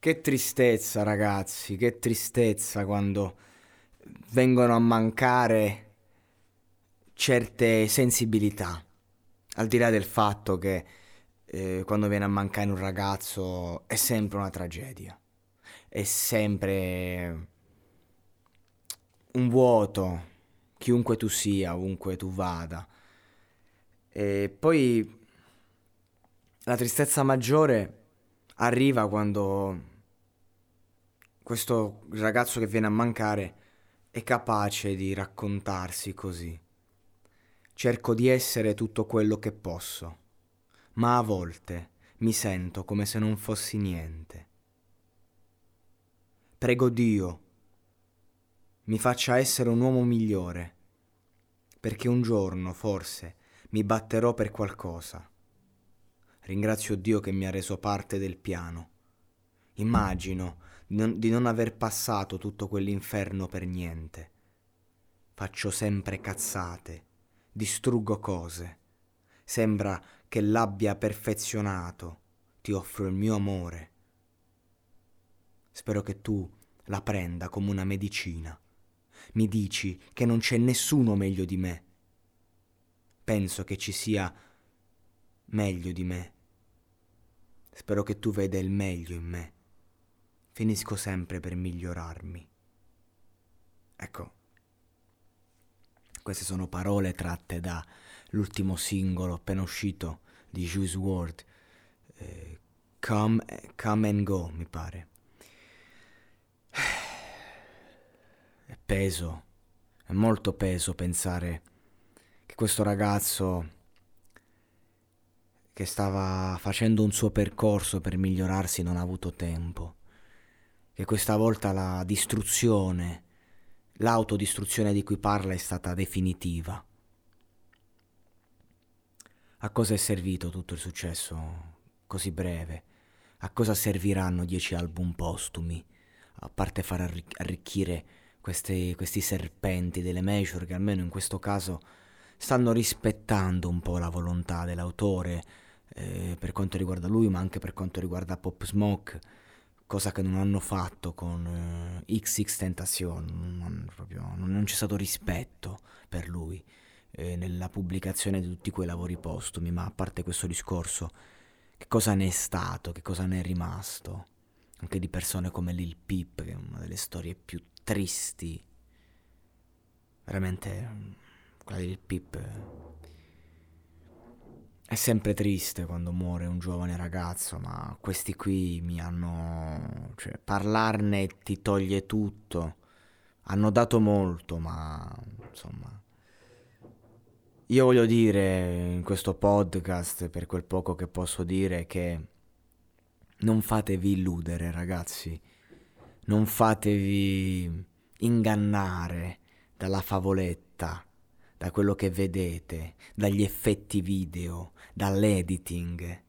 Che tristezza, ragazzi, che tristezza quando vengono a mancare certe sensibilità. Al di là del fatto che eh, quando viene a mancare un ragazzo è sempre una tragedia, è sempre un vuoto, chiunque tu sia, ovunque tu vada. E poi la tristezza maggiore arriva quando questo ragazzo che viene a mancare è capace di raccontarsi così. Cerco di essere tutto quello che posso, ma a volte mi sento come se non fossi niente. Prego Dio, mi faccia essere un uomo migliore, perché un giorno forse mi batterò per qualcosa. Ringrazio Dio che mi ha reso parte del piano. Immagino di non aver passato tutto quell'inferno per niente. Faccio sempre cazzate, distruggo cose. Sembra che l'abbia perfezionato. Ti offro il mio amore. Spero che tu la prenda come una medicina. Mi dici che non c'è nessuno meglio di me. Penso che ci sia meglio di me. Spero che tu veda il meglio in me finisco sempre per migliorarmi. Ecco, queste sono parole tratte dall'ultimo singolo appena uscito di Juice WRLD, eh, come, come and Go, mi pare. È peso, è molto peso pensare che questo ragazzo che stava facendo un suo percorso per migliorarsi non ha avuto tempo che questa volta la distruzione, l'autodistruzione di cui parla è stata definitiva. A cosa è servito tutto il successo così breve? A cosa serviranno dieci album postumi? A parte far arricchire questi, questi serpenti delle major che almeno in questo caso stanno rispettando un po' la volontà dell'autore eh, per quanto riguarda lui, ma anche per quanto riguarda Pop Smoke cosa che non hanno fatto con eh, XX Tentacion, non, proprio, non, c'è stato rispetto per lui eh, nella pubblicazione di tutti quei lavori postumi, ma a parte questo discorso, che cosa ne è stato, che cosa ne è rimasto, anche di persone come Lil Peep, che è una delle storie più tristi, veramente quella di Lil Peep è sempre triste quando muore un giovane ragazzo, ma questi qui mi hanno... cioè parlarne ti toglie tutto. Hanno dato molto, ma insomma... Io voglio dire in questo podcast, per quel poco che posso dire, che non fatevi illudere, ragazzi. Non fatevi ingannare dalla favoletta da quello che vedete, dagli effetti video, dall'editing.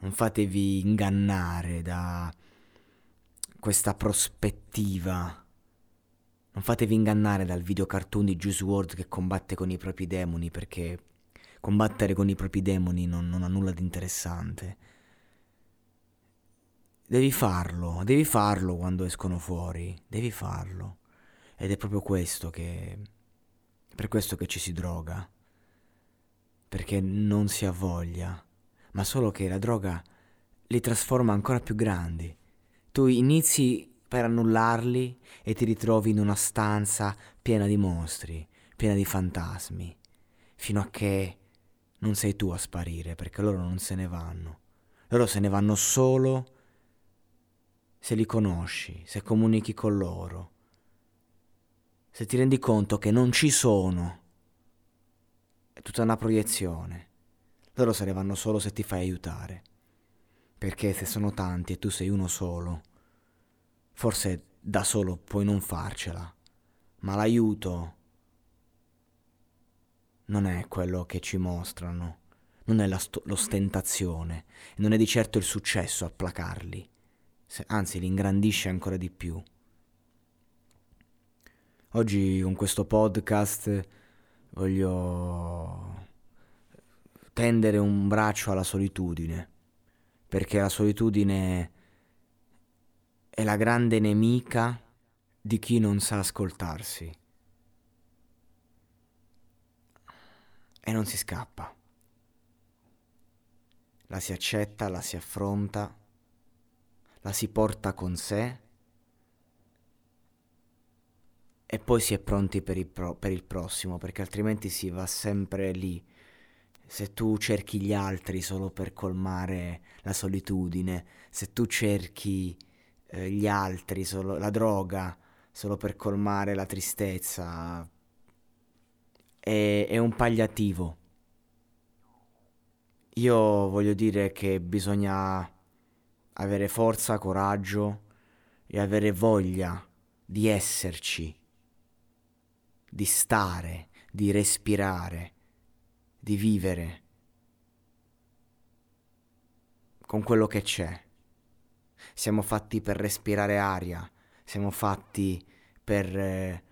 Non fatevi ingannare da questa prospettiva. Non fatevi ingannare dal video cartoon di Juice WRLD che combatte con i propri demoni perché combattere con i propri demoni non, non ha nulla di interessante. devi farlo, devi farlo quando escono fuori, devi farlo. Ed è proprio questo che... per questo che ci si droga. Perché non si ha voglia, ma solo che la droga li trasforma ancora più grandi. Tu inizi per annullarli e ti ritrovi in una stanza piena di mostri, piena di fantasmi, fino a che non sei tu a sparire, perché loro non se ne vanno. Loro se ne vanno solo se li conosci, se comunichi con loro, se ti rendi conto che non ci sono. È tutta una proiezione. Loro se ne vanno solo se ti fai aiutare. Perché se sono tanti e tu sei uno solo, forse da solo puoi non farcela, ma l'aiuto non è quello che ci mostrano, non è st- l'ostentazione, non è di certo il successo a placarli, anzi li ingrandisce ancora di più. Oggi con questo podcast voglio tendere un braccio alla solitudine, perché la solitudine è la grande nemica di chi non sa ascoltarsi. e non si scappa. La si accetta, la si affronta, la si porta con sé e poi si è pronti per il, pro- per il prossimo, perché altrimenti si va sempre lì. Se tu cerchi gli altri solo per colmare la solitudine, se tu cerchi eh, gli altri, solo, la droga, solo per colmare la tristezza, è, è un pagliativo. Io voglio dire che bisogna avere forza, coraggio e avere voglia di esserci, di stare, di respirare, di vivere con quello che c'è. Siamo fatti per respirare aria, siamo fatti per eh,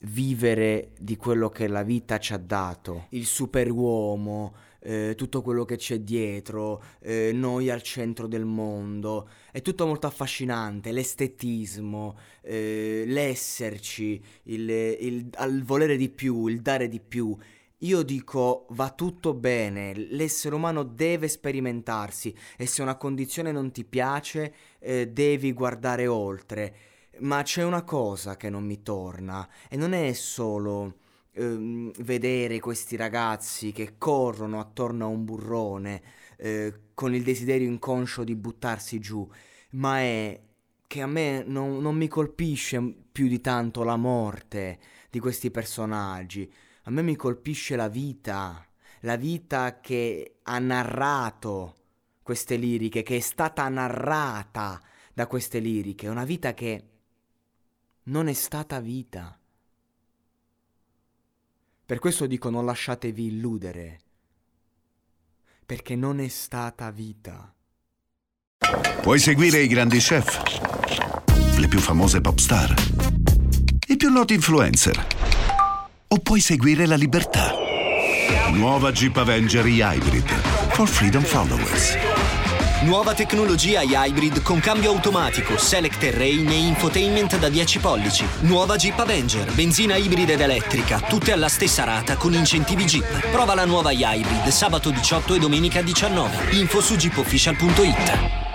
vivere di quello che la vita ci ha dato, il superuomo, eh, tutto quello che c'è dietro, eh, noi al centro del mondo, è tutto molto affascinante, l'estetismo, eh, l'esserci, il, il, il volere di più, il dare di più. Io dico va tutto bene, l'essere umano deve sperimentarsi e se una condizione non ti piace eh, devi guardare oltre. Ma c'è una cosa che non mi torna e non è solo ehm, vedere questi ragazzi che corrono attorno a un burrone eh, con il desiderio inconscio di buttarsi giù, ma è che a me non, non mi colpisce più di tanto la morte di questi personaggi, a me mi colpisce la vita, la vita che ha narrato queste liriche, che è stata narrata da queste liriche, una vita che non è stata vita. Per questo dico non lasciatevi illudere, perché non è stata vita. Puoi seguire i grandi chef, le più famose pop star, i più noti influencer, o puoi seguire la libertà. Nuova Jeep Avenger Hybrid for Freedom Followers. Nuova tecnologia hybrid con cambio automatico, select terrain e infotainment da 10 pollici. Nuova Jeep Avenger, benzina ibrida ed elettrica, tutte alla stessa rata con incentivi Jeep. Prova la nuova hybrid sabato 18 e domenica 19. Info su jeepofficial.it.